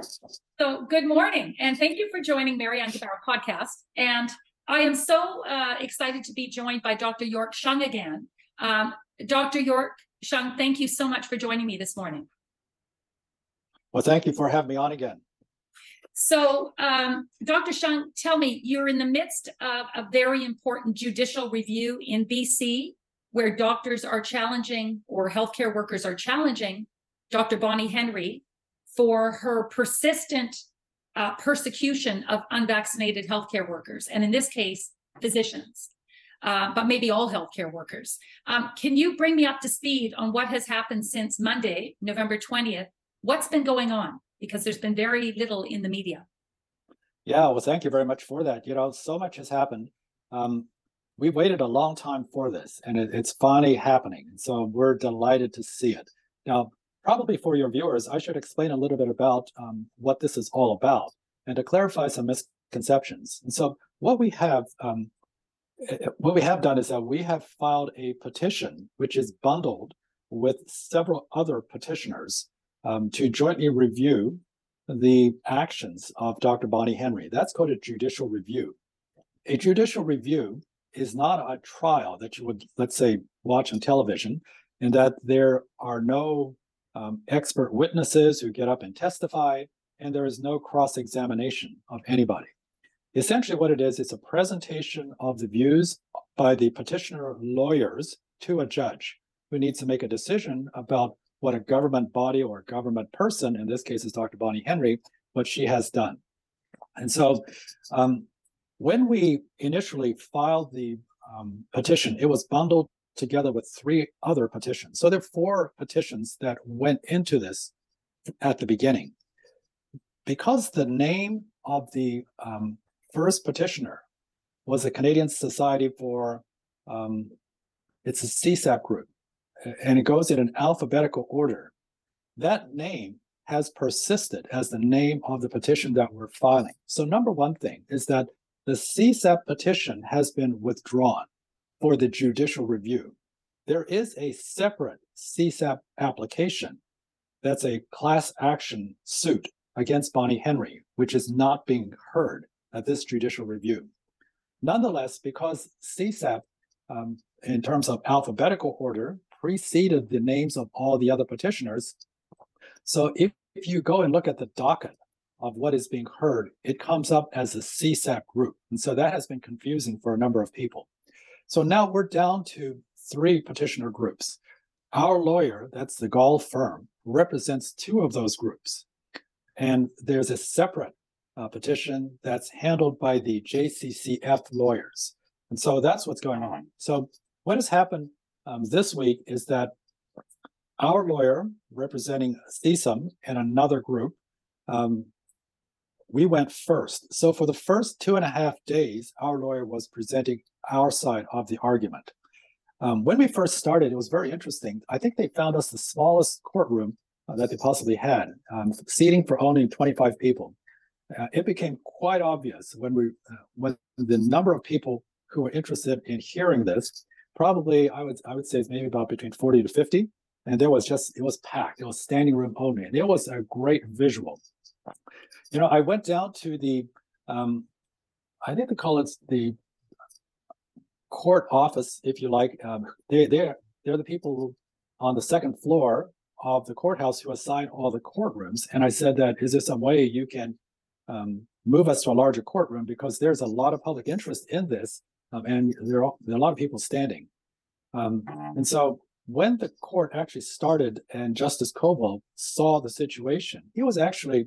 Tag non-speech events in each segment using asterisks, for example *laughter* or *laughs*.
So, good morning, and thank you for joining Maryann Gebauer podcast. And I am so uh, excited to be joined by Dr. York Hsiang again. Um, Dr. York Hsiang, thank you so much for joining me this morning. Well, thank you for having me on again. So, um, Dr. Hsiang, tell me, you're in the midst of a very important judicial review in BC where doctors are challenging or healthcare workers are challenging Dr. Bonnie Henry for her persistent uh, persecution of unvaccinated healthcare workers, and in this case, physicians, uh, but maybe all healthcare workers. Um, can you bring me up to speed on what has happened since Monday, November 20th? What's been going on? Because there's been very little in the media. Yeah, well, thank you very much for that. You know, so much has happened. Um, we waited a long time for this, and it, it's finally happening. So we're delighted to see it. Now, probably for your viewers, I should explain a little bit about um, what this is all about and to clarify some misconceptions. And so, what we have um, eh, eh, what we have done is that we have filed a petition, which is bundled with several other petitioners um, to jointly review the actions of Dr. Bonnie Henry. That's called a judicial review. A judicial review is not a trial that you would, let's say, watch on television, in that there are no um, expert witnesses who get up and testify, and there is no cross examination of anybody. Essentially, what it is, it's a presentation of the views by the petitioner lawyers to a judge who needs to make a decision about what a government body or government person, in this case is Dr. Bonnie Henry, what she has done. And so um, when we initially filed the um, petition, it was bundled together with three other petitions. So there are four petitions that went into this at the beginning. Because the name of the um, first petitioner was the Canadian Society for, um, it's a CSAP group, and it goes in an alphabetical order. That name has persisted as the name of the petition that we're filing. So, number one thing is that the CSAP petition has been withdrawn for the judicial review. There is a separate CSAP application that's a class action suit against Bonnie Henry, which is not being heard at this judicial review. Nonetheless, because CSAP, um, in terms of alphabetical order, preceded the names of all the other petitioners, so if, if you go and look at the docket of what is being heard, it comes up as a CSAP group. And so that has been confusing for a number of people. So now we're down to three petitioner groups. Our lawyer, that's the Gall firm, represents two of those groups. And there's a separate uh, petition that's handled by the JCCF lawyers. And so that's what's going on. So what has happened um, this week is that our lawyer representing CSSEM and another group um, we went first. So for the first two and a half days, our lawyer was presenting our side of the argument. Um, when we first started, it was very interesting. I think they found us the smallest courtroom uh, that they possibly had, um, seating for only 25 people. Uh, it became quite obvious when we uh, when the number of people who were interested in hearing this, probably I would I would say maybe about between 40 to 50, and there was just it was packed. It was standing room only, and it was a great visual. You know, I went down to the, um, I think they call it the court office, if you like. Um, they they're they're the people on the second floor of the courthouse who assign all the courtrooms. And I said that is there some way you can um, move us to a larger courtroom because there's a lot of public interest in this, um, and there are, there are, a lot of people standing. Um, and so when the court actually started and Justice Coval saw the situation, he was actually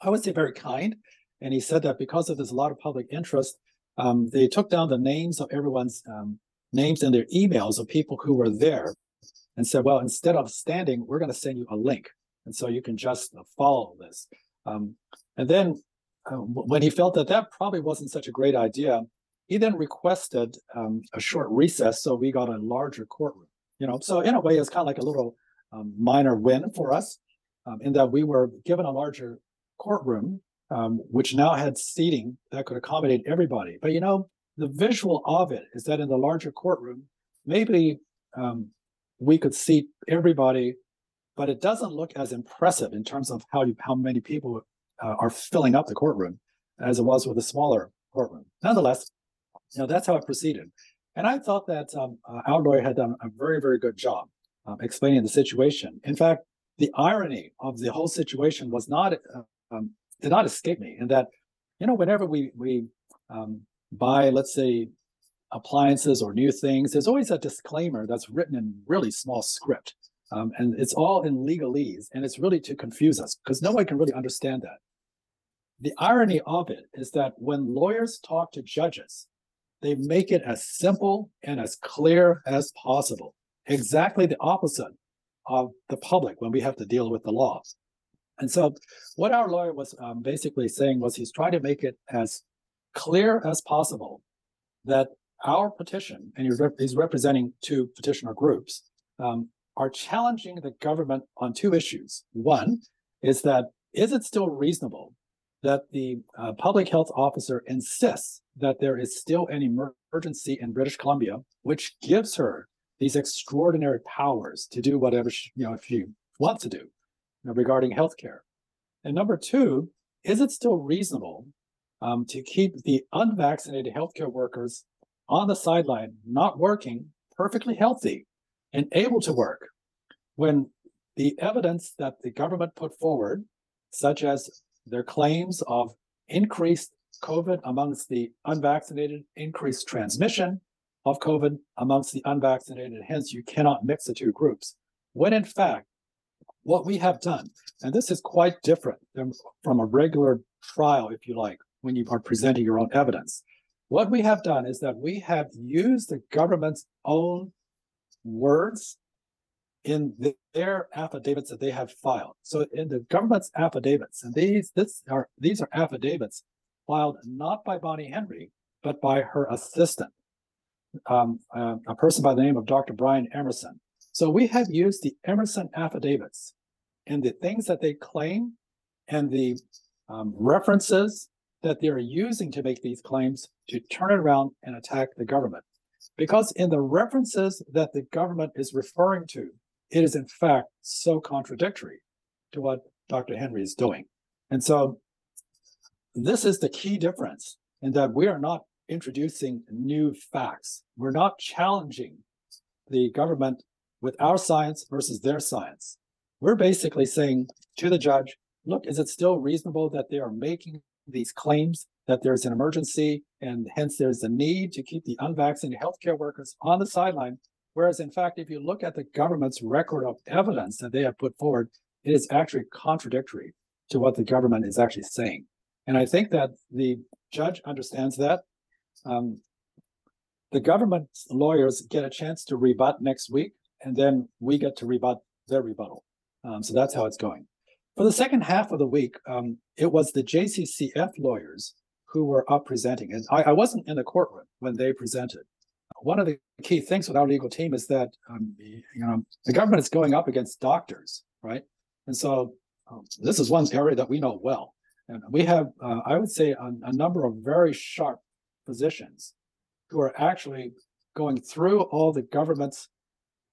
I would say very kind. And he said that because of there's a lot of public interest, um, they took down the names of everyone's um, names and their emails of people who were there and said, well, instead of standing, we're going to send you a link. And so you can just follow this. Um, and then uh, when he felt that that probably wasn't such a great idea, he then requested um, a short recess so we got a larger courtroom. You know, so in a way, it's kind of like a little um, minor win for us um, in that we were given a larger courtroom, um, which now had seating that could accommodate everybody. But you know, the visual of it is that in the larger courtroom, maybe um, we could seat everybody but it doesn't look as impressive in terms of how you, how many people uh, are filling up the courtroom as it was with a smaller courtroom. Nonetheless, you know, that's how it proceeded. And I thought that um, uh, our lawyer had done a very, very good job um, explaining the situation. In fact, the irony of the whole situation was not uh, um, did not escape me in that, you know, whenever we we um, buy, let's say, appliances or new things, there's always a disclaimer that's written in really small script. Um, and it's all in legalese, and it's really to confuse us because no one can really understand that. The irony of it is that when lawyers talk to judges, they make it as simple and as clear as possible. Exactly the opposite of the public when we have to deal with the law. And so, what our lawyer was um, basically saying was he's trying to make it as clear as possible that our petition, and he's, rep- he's representing two petitioner groups, um, are challenging the government on two issues. One is that is it still reasonable that the uh, public health officer insists that there is still an emergency in British Columbia, which gives her these extraordinary powers to do whatever she, you know if she wants to do regarding healthcare. And number two, is it still reasonable um, to keep the unvaccinated healthcare workers on the sideline, not working, perfectly healthy, and able to work, when the evidence that the government put forward, such as their claims of increased COVID amongst the unvaccinated, increased transmission of COVID amongst the unvaccinated. Hence, you cannot mix the two groups. When in fact, what we have done, and this is quite different from a regular trial, if you like, when you are presenting your own evidence. What we have done is that we have used the government's own words in the, their affidavits that they have filed. So in the government's affidavits, and these this are these are affidavits filed not by Bonnie Henry, but by her assistant, um, uh, a person by the name of Dr. Brian Emerson. So we have used the Emerson affidavits and the things that they claim and the um, references that they're using to make these claims to turn it around and attack the government. Because in the references that the government is referring to, it is in fact so contradictory to what Dr. Henry is doing. And so this is the key difference in that we are not introducing new facts. We're not challenging the government with our science versus their science. We're basically saying to the judge, look, is it still reasonable that they are making these claims that there's an emergency and hence there's a need to keep the unvaccinated healthcare workers on the sideline Whereas, in fact, if you look at the government's record of evidence that they have put forward, it is actually contradictory to what the government is actually saying. And I think that the judge understands that. Um, the government lawyers get a chance to rebut next week, and then we get to rebut their rebuttal. Um, so that's how it's going. For the second half of the week, um, it was the JCCF lawyers who were up presenting. And I, I wasn't in the courtroom when they presented one of the key things with our legal team is that um, you know the government is going up against doctors, right? And so um, this is one area that we know well, and we have, uh, I would say, a, a, number of very sharp physicians who are actually going through all the government's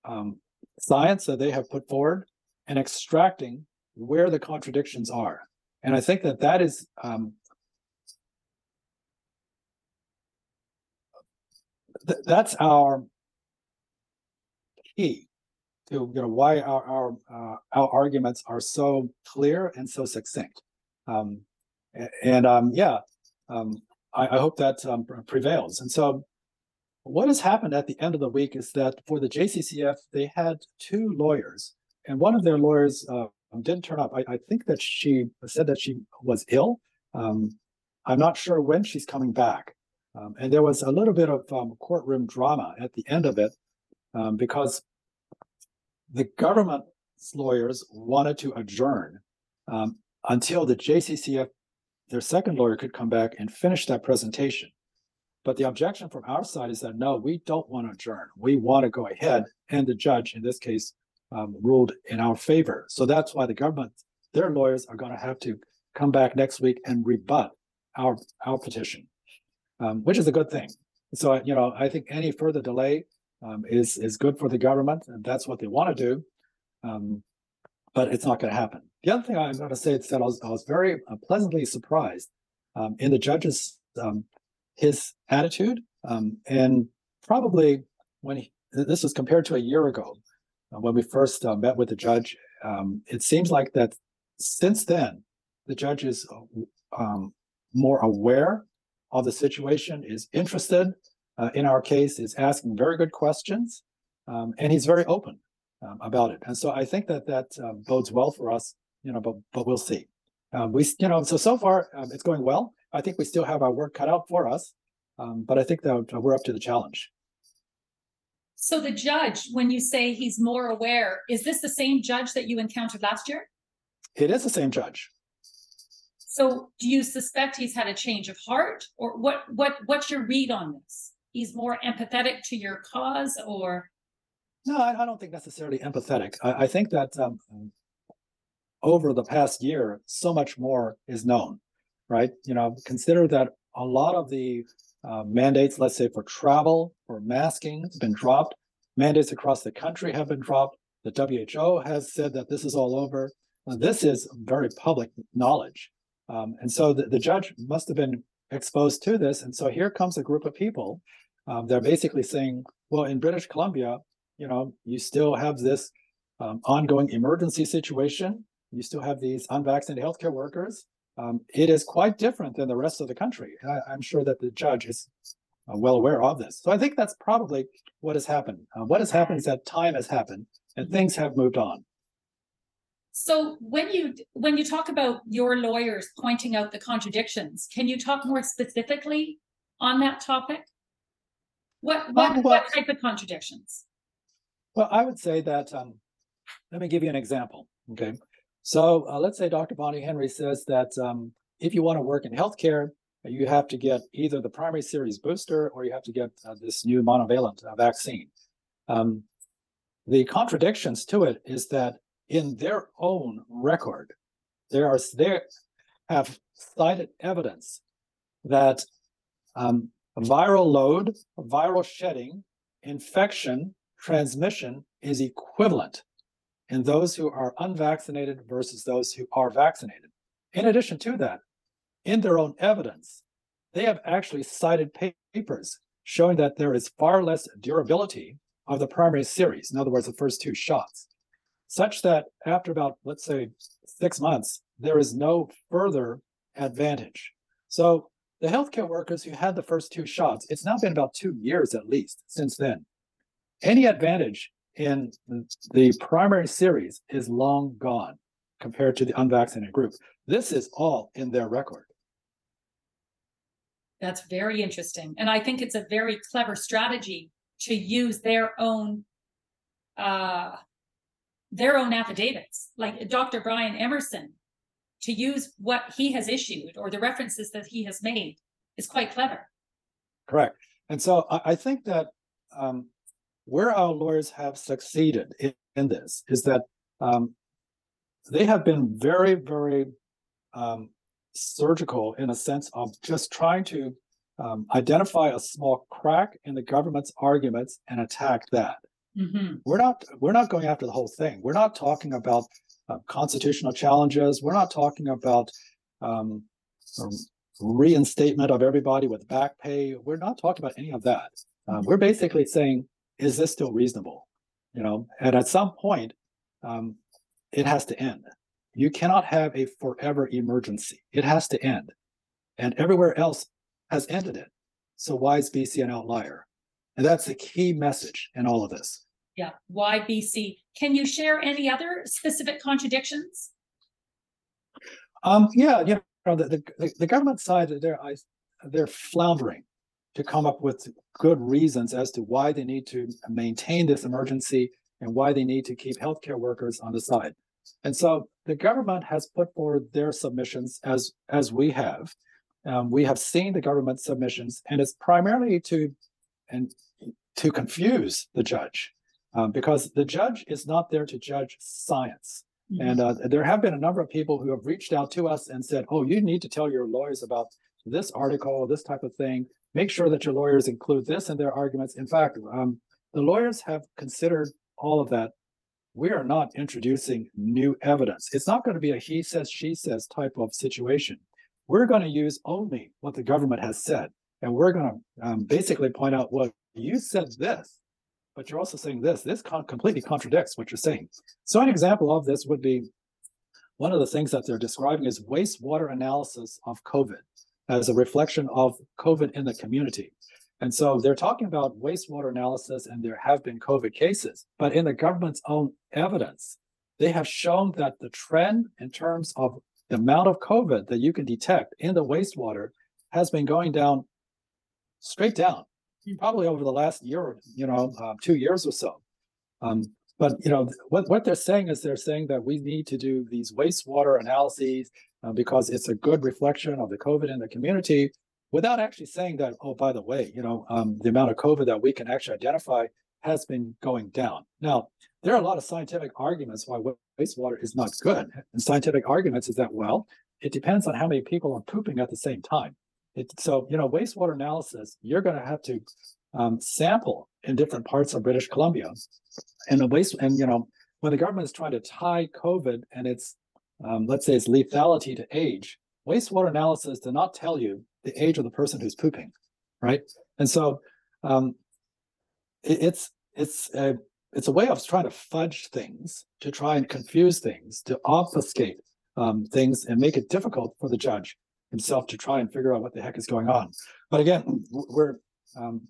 um, science that they have put forward and extracting where the contradictions are. And I think that that is um, th- that's our key to you know why our our uh, our arguments are so clear and so succinct. Um, and um, yeah, um, I, I, hope that um, prevails. And so, what has happened at the end of the week is that for the JCCF, they had two lawyers, and one of their lawyers uh, didn't turn up. I, I, think that she said that she was ill. Um, I'm not sure when she's coming back. Um, and there was a little bit of um, courtroom drama at the end of it um, because the government's lawyers wanted to adjourn um, until the JCCF, their second lawyer, could come back and finish that presentation. But the objection from our side is that no, we don't want to adjourn. We want to go ahead. And the judge, in this case, um, ruled in our favor. So that's why the government, their lawyers, are going to have to come back next week and rebut our, our petition um, which is a good thing. So, you know, I think any further delay um, is is good for the government, and that's what they want to do. Um, but it's not going to happen. The other thing I'm going to say is that I was, I was very uh, pleasantly surprised um, in the judge's um, his attitude, um, and probably when he, this was compared to a year ago uh, when we first uh, met with the judge. Um, it seems like that since then the judge is uh, um, more aware of the situation, is interested uh, in our case, is asking very good questions, um, and he's very open um, about it. And so I think that that um, bodes well for us, you know, but but we'll see. Um, we, you know, so so far it's going well. I think we still have our work cut out for us, um, but I think that we're up to the challenge. So the judge, when you say he's more aware, is this the same judge that you encountered last year? It is the same judge. So do you suspect he's had a change of heart, or what? What? What's your read on this? He's more empathetic to your cause, or no, I, I don't think necessarily empathetic. I, I think that um, over the past year, so much more is known, right? You know, consider that a lot of the uh, mandates, let's say for travel or masking, has been dropped. Mandates across the country have been dropped. The WHO has said that this is all over. this is very public knowledge. Um, and so the, the, judge must have been exposed to this. And so here comes a group of people. Um, they're basically saying, well, in British Columbia, you know, you still have this um, ongoing emergency situation. You still have these unvaccinated healthcare workers. Um, it is quite different than the rest of the country. I, am sure that the judge is uh, well aware of this. So I think that's probably what has happened. Uh, what has happened is that time has happened and things have moved on. So when you when you talk about your lawyers pointing out the contradictions, can you talk more specifically on that topic? What what, well, what type of contradictions? Well, I would say that, um, let me give you an example. Okay. So uh, let's say Dr. Bonnie Henry says that um, if you want to work in healthcare, you have to get either the primary series booster or you have to get uh, this new monovalent uh, vaccine. Um, the contradictions to it is that in their own record, there are they have cited evidence that um, viral load, viral shedding, infection, transmission is equivalent in those who are unvaccinated versus those who are vaccinated. In addition to that, in their own evidence, they have actually cited papers showing that there is far less durability of the primary series, in other words, the first two shots, such that after about, let's say, six months, there is no further advantage. So the healthcare workers who had the first two shots, it's now been about two years at least since then any advantage in the primary series is long gone compared to the unvaccinated group. This is all in their record. That's very interesting. And I think it's a very clever strategy to use their own uh, their own affidavits, like Dr. Brian Emerson, to use what he has issued or the references that he has made is quite clever. Correct. And so I, I think that um, where our lawyers have succeeded in, in this is that um, they have been very, very um, surgical in a sense of just trying to um, identify a small crack in the government's arguments and attack that. Mm-hmm. We're not we're not going after the whole thing. We're not talking about uh, constitutional challenges. We're not talking about um, reinstatement of everybody with back pay. We're not talking about any of that. Uh, we're basically saying is this still reasonable? You know, and at some point, um, it has to end. You cannot have a forever emergency. It has to end. And everywhere else has ended it. So why is BC an outlier? And that's the key message in all of this. Yeah. Why BC? Can you share any other specific contradictions? Um, yeah, you know, the, the, the government side, they're, they're floundering to come up with good reasons as to why they need to maintain this emergency and why they need to keep healthcare workers on the side. And so the government has put forward their submissions as as we have. Um, we have seen the government submissions, and it's primarily to and to confuse the judge, um, because the judge is not there to judge science. Mm-hmm. And uh, there have been a number of people who have reached out to us and said, "Oh, you need to tell your lawyers about this article, this type of thing make sure that your lawyers include this in their arguments. In fact, um, the lawyers have considered all of that we are not introducing new evidence. It's not going to be a he says, she says type of situation. We're going to use only what the government has said. And we're going to um, basically point out, well, you said this, but you're also saying this. This con- completely contradicts what you're saying. So, an example of this would be one of the things that they're describing is wastewater analysis of COVID as a reflection of COVID in the community. And so they're talking about wastewater analysis, and there have been COVID cases, but in the government's own evidence, they have shown that the trend in terms of the amount of COVID that you can detect in the wastewater has been going down straight down, probably over the last year, or you know, uh, two years or so. Um, but you know what what they're saying is they're saying that we need to do these wastewater analyses uh, because it's a good reflection of the COVID in the community without actually saying that, oh, by the way, you know, um, the amount of COVID that we can actually identify has been going down. Now, there are a lot of scientific arguments why wastewater is not good. And scientific arguments is that, well, it depends on how many people are pooping at the same time. It, so, you know, wastewater analysis, you're going to have to um, sample in different parts of British Columbia. And waste, and, you know, when the government is trying to tie COVID and its, um, let's say, its lethality to age, wastewater analysis does not tell you the age of the person who's pooping, right? And so um, it, it's it's a it's a way of trying to fudge things, to try and confuse things, to obfuscate um, things, and make it difficult for the judge himself to try and figure out what the heck is going on. But again, we're um,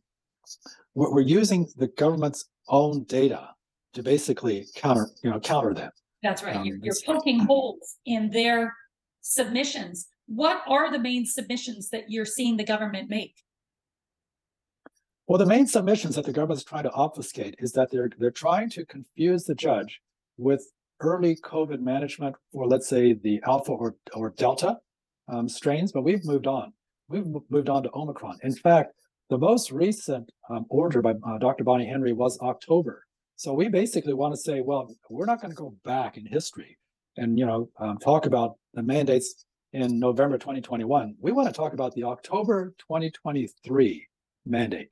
we're using the government's own data to basically counter you know counter them. That's right. Um, you're, you're poking holes in their submissions what are the main submissions that you're seeing the government make? Well, the main submissions that the government is trying to obfuscate is that they're they're trying to confuse the judge with early COVID management for, let's say, the alpha or, or delta um, strains, but we've moved on. We've moved on to Omicron. In fact, the most recent um, order by uh, Dr. Bonnie Henry was October. So we basically want to say, well, we're not going to go back in history and you know um, talk about the mandates in November 2021. We want to talk about the October 2023 mandate,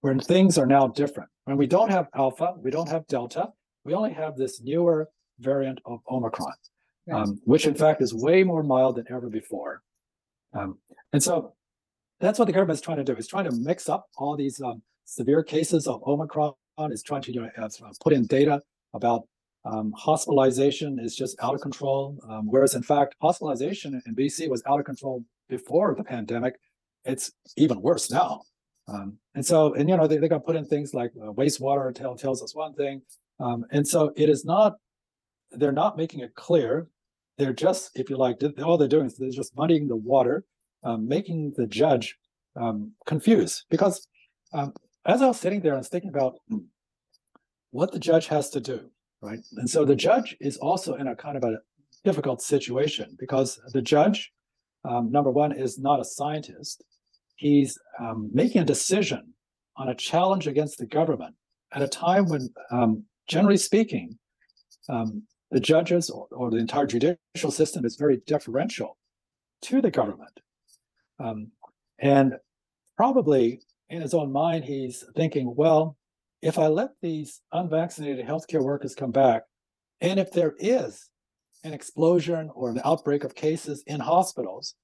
when things are now different. When we don't have Alpha, we don't have Delta, we only have this newer variant of Omicron, um, which in fact is way more mild than ever before. Um, and so that's what the government is trying to do. It's trying to mix up all these um, severe cases of Omicron. Is trying to you know, uh, put in data about um, hospitalization is just out of control, um, whereas in fact, hospitalization in BC was out of control before the pandemic. It's even worse now. Um, and so, and you know, they, they got put in things like uh, wastewater tell, tells us one thing. Um, and so it is not, they're not making it clear. They're just, if you like, all they're doing is they're just muddying the water, um, making the judge um, confused. Because as I was sitting there I was thinking about what the judge has to do, right? And so the judge is also in a kind of a difficult situation because the judge, um, number one, is not a scientist. He's um, making a decision on a challenge against the government at a time when, um, generally speaking, um, the judges or, or, the entire judicial system is very deferential to the government. Um, and probably in his own mind, he's thinking, well, if I let these unvaccinated healthcare workers come back, and if there is an explosion or an outbreak of cases in hospitals,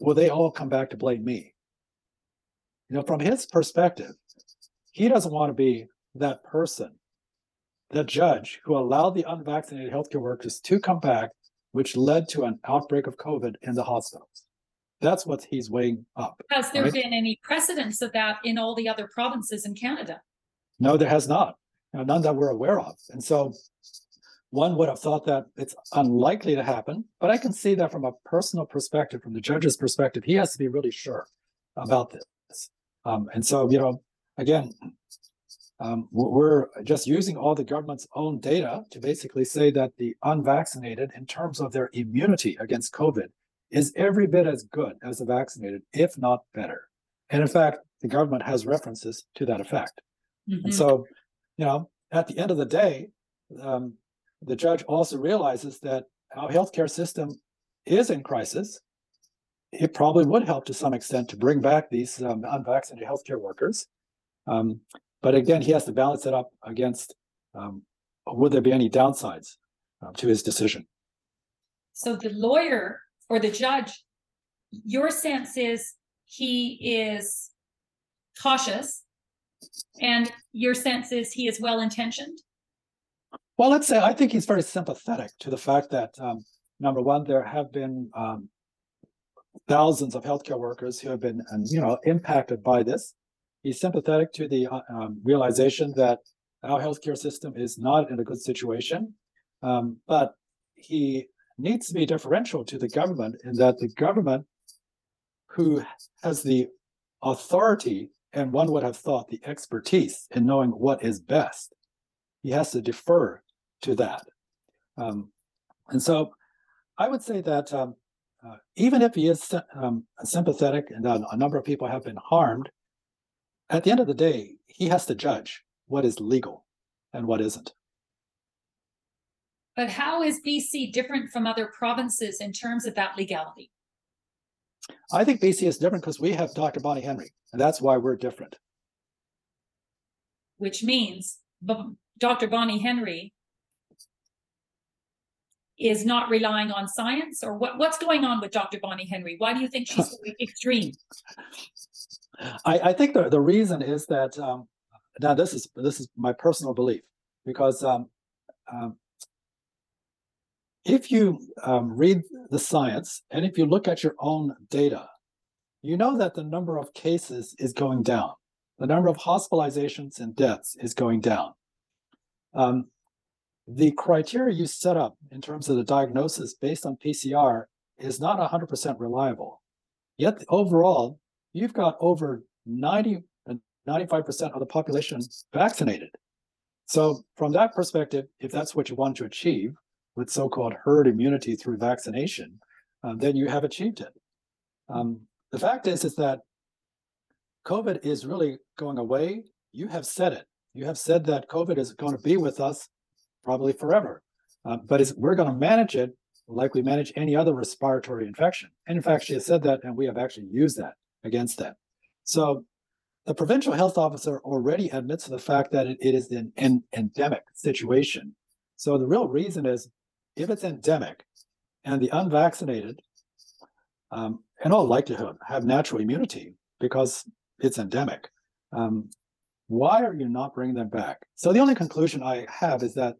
will they all come back to blame me? You know, from his perspective, he doesn't want to be that person, the judge who allowed the unvaccinated healthcare workers to come back, which led to an outbreak of COVID in the hospitals. That's what he's weighing up. Has there right? been any precedence of that in all the other provinces in Canada? No, there has not. None that we're aware of. And so one would have thought that it's unlikely to happen, but I can see that from a personal perspective, from the judge's perspective, he has to be really sure about this. Um, and so, you know, again, um, we're just using all the government's own data to basically say that the unvaccinated, in terms of their immunity against COVID, is every bit as good as the vaccinated, if not better. And in fact, the government has references to that effect. Mm-hmm. And so, you know, at the end of the day, um, the judge also realizes that our healthcare system is in crisis. It probably would help to some extent to bring back these um, unvaccinated healthcare workers. Um, but again, he has to balance it up against um, would there be any downsides uh, to his decision? So the lawyer or the judge, your sense is he is cautious, and your sense is he is well intentioned. Well, let's say I think he's very sympathetic to the fact that um, number one, there have been um, thousands of healthcare workers who have been, you know, impacted by this. He's sympathetic to the uh, um, realization that our healthcare system is not in a good situation, um, but he needs to be deferential to the government in that the government, who has the authority and one would have thought the expertise in knowing what is best, he has to defer to that. Um, and so I would say that um, uh, even if he is um, sympathetic and uh, a number of people have been harmed, at the end of the day, he has to judge what is legal and what isn't. But how is BC different from other provinces in terms of that legality? I think BC is different because we have Dr. Bonnie Henry, and that's why we're different. Which means Dr. Bonnie Henry is not relying on science, or what, what's going on with Dr. Bonnie Henry? Why do you think she's *laughs* so extreme? I, I, think the, the reason is that um, now this is this is my personal belief because um, um, if you um, read the science and if you look at your own data, you know that the number of cases is going down. The number of hospitalizations and deaths is going down. Um, the criteria you set up in terms of the diagnosis based on PCR is not 100% reliable. Yet overall, you've got over 90 95% of the population vaccinated. So from that perspective, if that's what you want to achieve, with so-called herd immunity through vaccination, um, then you have achieved it. Um, the fact is, is that COVID is really going away. You have said it. You have said that COVID is going to be with us probably forever, uh, but we're going to manage it like we manage any other respiratory infection. And in fact, she has said that, and we have actually used that against that. So the provincial health officer already admits to the fact that it, it is an, an endemic situation. So the real reason is if it's endemic and the unvaccinated, um, in all likelihood, have natural immunity because it's endemic, um, why are you not bringing them back? So the only conclusion I have is that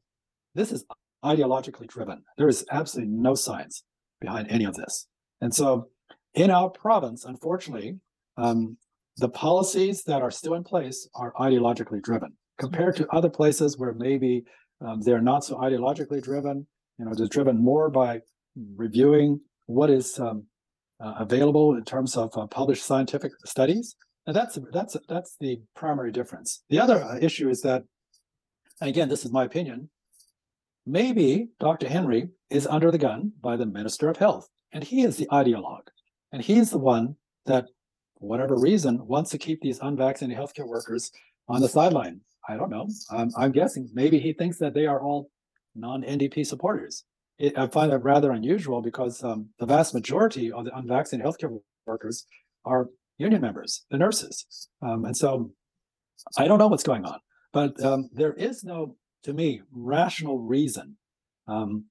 this is ideologically driven. There is absolutely no science behind any of this. And so in our province, unfortunately, um, the policies that are still in place are ideologically driven compared to other places where maybe um, they're not so ideologically driven you know, just driven more by reviewing what is um, uh, available in terms of uh, published scientific studies. And that's that's that's the primary difference. The other uh, issue is that, and again, this is my opinion. Maybe Dr. Henry is under the gun by the Minister of Health, and he is the ideologue, and he's the one that, for whatever reason, wants to keep these unvaccinated healthcare workers on the sideline. I don't know. I'm, I'm guessing maybe he thinks that they are all non-NDP supporters. It, I find that rather unusual because um, the vast majority of the unvaccinated healthcare workers are union members, the nurses. Um, and so I don't know what's going on, but um, there is no, to me, rational reason um,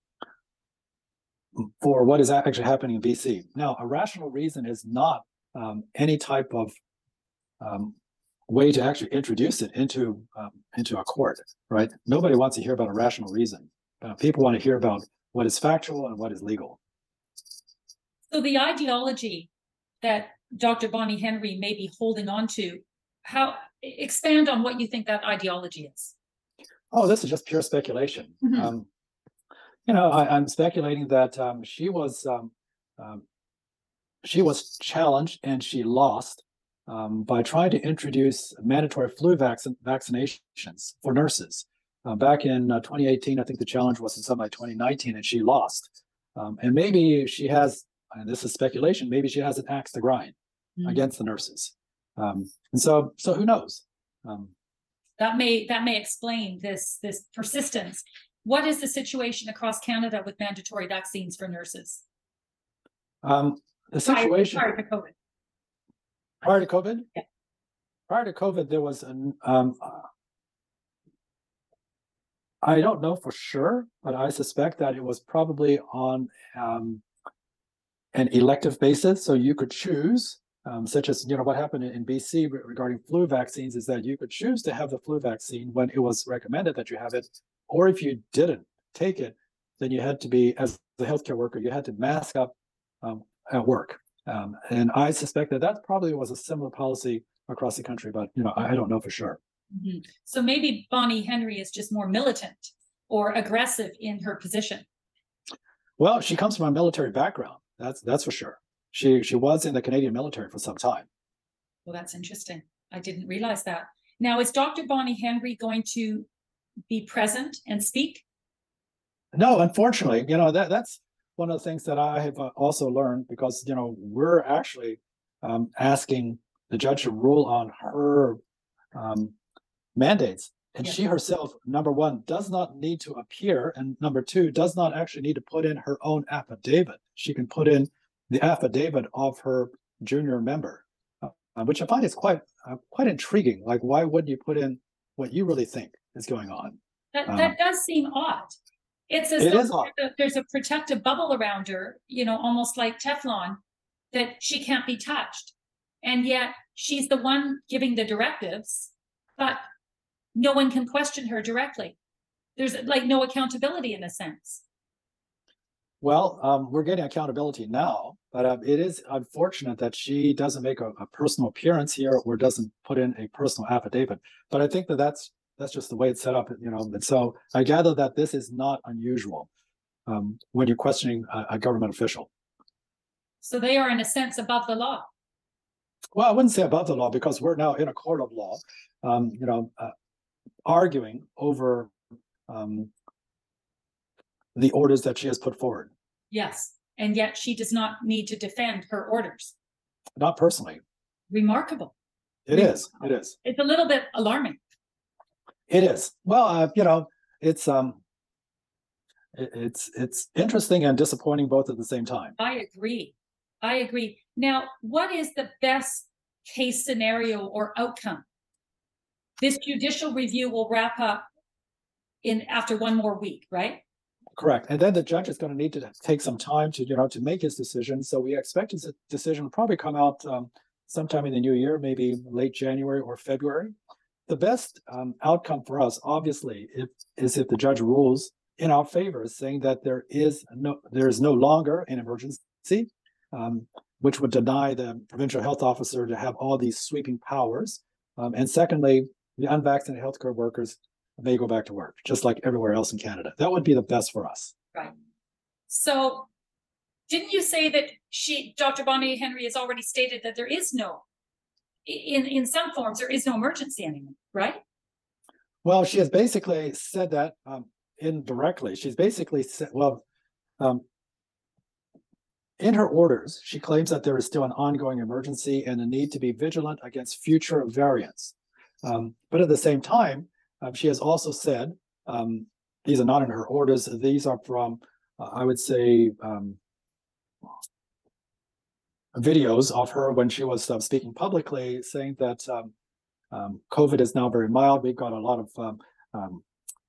for what is actually happening in BC. Now, a rational reason is not um, any type of um, way to actually introduce it into um, into a court, right? Nobody wants to hear about a rational reason. Uh, people want to hear about what is factual and what is legal. So the ideology that Dr. Bonnie Henry may be holding on to, how expand on what you think that ideology is? Oh, this is just pure speculation. Mm-hmm. Um, you know, I, am speculating that um, she was um, um, she was challenged and she lost um, by trying to introduce mandatory flu vaccine vaccinations for nurses. Uh, back in uh, 2018, I think the challenge was in something like 2019, and she lost. Um, and maybe she has, and this is speculation, maybe she has an axe to grind mm-hmm. against the nurses. Um, and so, so who knows? Um, that may that may explain this this persistence. What is the situation across Canada with mandatory vaccines for nurses? Um, the situation Sorry, to COVID. Prior to COVID? Yeah. Prior to COVID, there was an, um, uh, I don't know for sure, but I suspect that it was probably on um, an elective basis. So you could choose, um, such as you know what happened in, in BC regarding flu vaccines, is that you could choose to have the flu vaccine when it was recommended that you have it, or if you didn't take it, then you had to be as a healthcare worker, you had to mask up um, at work. Um, and I suspect that that probably was a similar policy across the country, but you know I, I don't know for sure. Mhm. So maybe Bonnie Henry is just more militant or aggressive in her position. Well, she comes from a military background. That's that's for sure. She she was in the Canadian military for some time. Well, that's interesting. I didn't realize that. Now, is Dr. Bonnie Henry going to be present and speak? No, unfortunately, you know that that's one of the things that I have uh, also learned because you know we're actually um, asking the judge to rule on her um, mandates, and Yeah. she herself, number one, does not need to appear, and number two, does not actually need to put in her own affidavit. She can put in the affidavit of her junior member, uh, which I find is quite uh, quite intriguing. Like, why wouldn't you put in what you really think is going on? That Um, that does seem odd. It's as It though there's a- there's a protective bubble around her, you know, almost like Teflon, that she can't be touched. And yet she's the one giving the directives, but no one can question her directly. There's like no accountability in a sense. Well, um, we're getting accountability now, but um, it is unfortunate that she doesn't make a, a personal appearance here or doesn't put in a personal affidavit. But I think that that's that's just the way it's set up, you know. And so I gather that this is not unusual um, when you're questioning a, a government official. So they are in a sense above the law. Well, I wouldn't say above the law because we're now in a court of law, um, you know, uh, arguing over um, the orders that she has put forward. Yes. And yet she does not need to defend her orders. Not personally. Remarkable. It is. It is. It's a little bit alarming. It is. Well, uh, you know, it's um, it, it's it's interesting and disappointing both at the same time. I agree. I agree. Now, what is the best case scenario or outcome? This judicial review will wrap up in after one more week, right? Correct. And then the judge is going to need to take some time to you know to make his decision. So we expect his decision will probably come out um, sometime in the new year, maybe late January or February. The best um, outcome for us, obviously, if, is if the judge rules in our favor, saying that there is no there is no longer an emergency, um, which would deny the provincial health officer to have all these sweeping powers. Um, and secondly, the unvaccinated healthcare workers may go back to work, just like everywhere else in Canada. That would be the best for us. Right. So, didn't you say that she, Dr. Bonnie Henry, has already stated that there is no, in in some forms, there is no emergency anymore, right? Well, she has basically said that um, indirectly. She's basically said, well, um, in her orders, she claims that there is still an ongoing emergency and a need to be vigilant against future variants. Um, but at the same time, um, she has also said, um, these are not in her orders, these are from, uh, I would say, um, videos of her when she was uh, speaking publicly saying that um, um, COVID is now very mild. We've got a lot of um, um,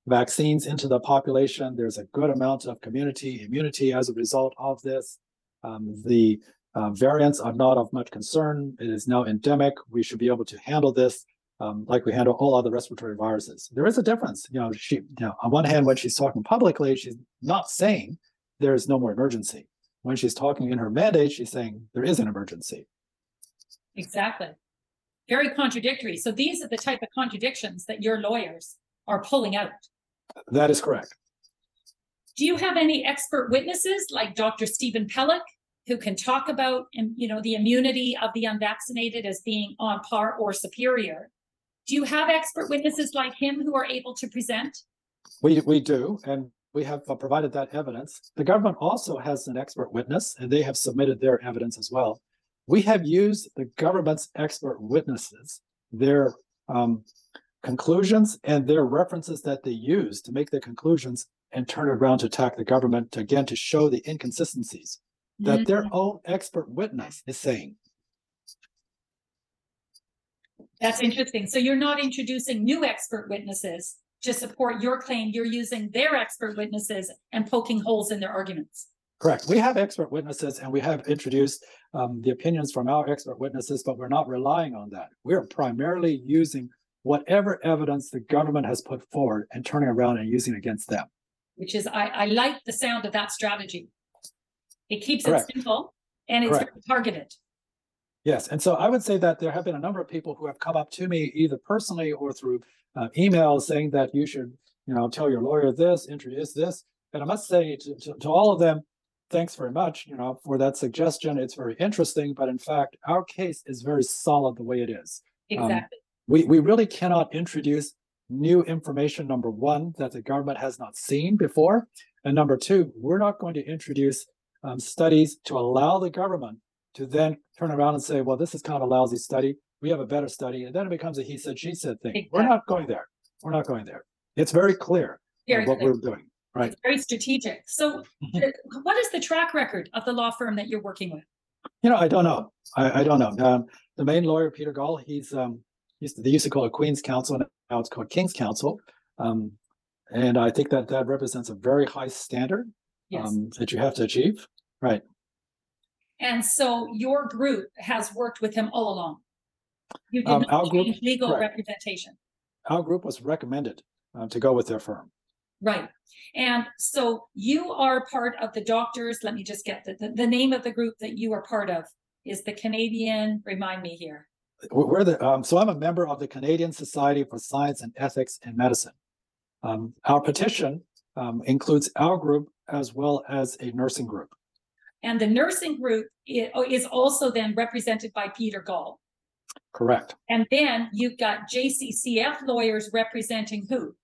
vaccines into the population. There's a good amount of community immunity as a result of this. Um, the uh, variants are not of much concern. It is now endemic. We should be able to handle this um, like we handle all other respiratory viruses. There is a difference. You know, she, you know, on one hand, when she's talking publicly, she's not saying there is no more emergency. When she's talking in her mandate, she's saying there is an emergency. Exactly. Very contradictory. So these are the type of contradictions that your lawyers are pulling out. That is correct. Do you have any expert witnesses like Dr. Steven Pelech who can talk about, you know, the immunity of the unvaccinated as being on par or superior? Do you have expert witnesses like him who are able to present? We, we do, and we have uh, provided that evidence. The government also has an expert witness, and they have submitted their evidence as well. We have used the government's expert witnesses, their um, conclusions, and their references that they use to make their conclusions and turn it around to attack the government to again to show the inconsistencies that their own expert witness is saying. That's interesting. So you're not introducing new expert witnesses to support your claim, you're using their expert witnesses and poking holes in their arguments. Correct. We have expert witnesses and we have introduced um, the opinions from our expert witnesses, but we're not relying on that. We're primarily using whatever evidence the government has put forward and turning around and using against them. Which is, I, I like the sound of that strategy. It keeps Correct. it simple and it's very targeted. Yes, and so I would say that there have been a number of people who have come up to me either personally or through uh, email saying that you should, you know, tell your lawyer this, introduce this. And I must say to, to, to all of them, thanks very much, you know, for that suggestion. It's very interesting, but in fact, our case is very solid the way it is. Um, Exactly. We we really cannot introduce new information. Number one, that the government has not seen before, and number two, we're not going to introduce um, studies to allow the government to then turn around and say, well, this is kind of a lousy study. We have a better study. And then it becomes a he said, she said thing. We're not going there. We're not going there. It's very clear uh, what we're doing. Right. It's very strategic. So Mhm. what is the track record of the law firm that you're working with? You know, I don't know. I, I don't know. Um, the main lawyer, Peter Gall, he's um, used to, they used to call it Queen's Counsel, and now it's called King's Counsel. Um, and I think that that represents a very high standard Yes. um, that you have to achieve. Right. And so your group has worked with him all along. You did Um, our group- change legal correct. representation. Our group was recommended uh, to go with their firm. Right. And so you are part of the doctors. Let me just get the, the, the name of the group that you are part of is the Canadian, remind me here. We're we're the, um, so I'm a member of the Canadian Society for Science and Ethics in Medicine. Um, our petition um, includes our group as well as a nursing group. And the nursing group i- is also then represented by Peter Gall. Correct. And then you've got JCCF lawyers representing who?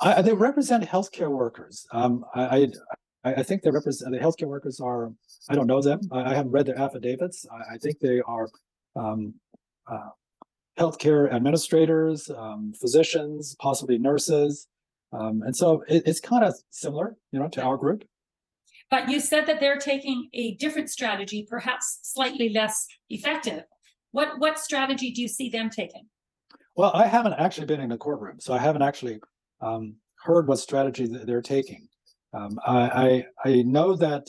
I, they represent healthcare workers. Um, I, I, I I think they represent the healthcare workers are. I don't know them. I, I haven't read their affidavits. I, I think they are um, uh, healthcare administrators, um, physicians, possibly nurses, um, and so it, it's kind of similar, you know, to our group. But you said that they're taking a different strategy, perhaps slightly less effective. What what strategy do you see them taking? Well, I haven't actually been in the courtroom, so I haven't actually um, heard what strategy they're taking. Um, I, I I know that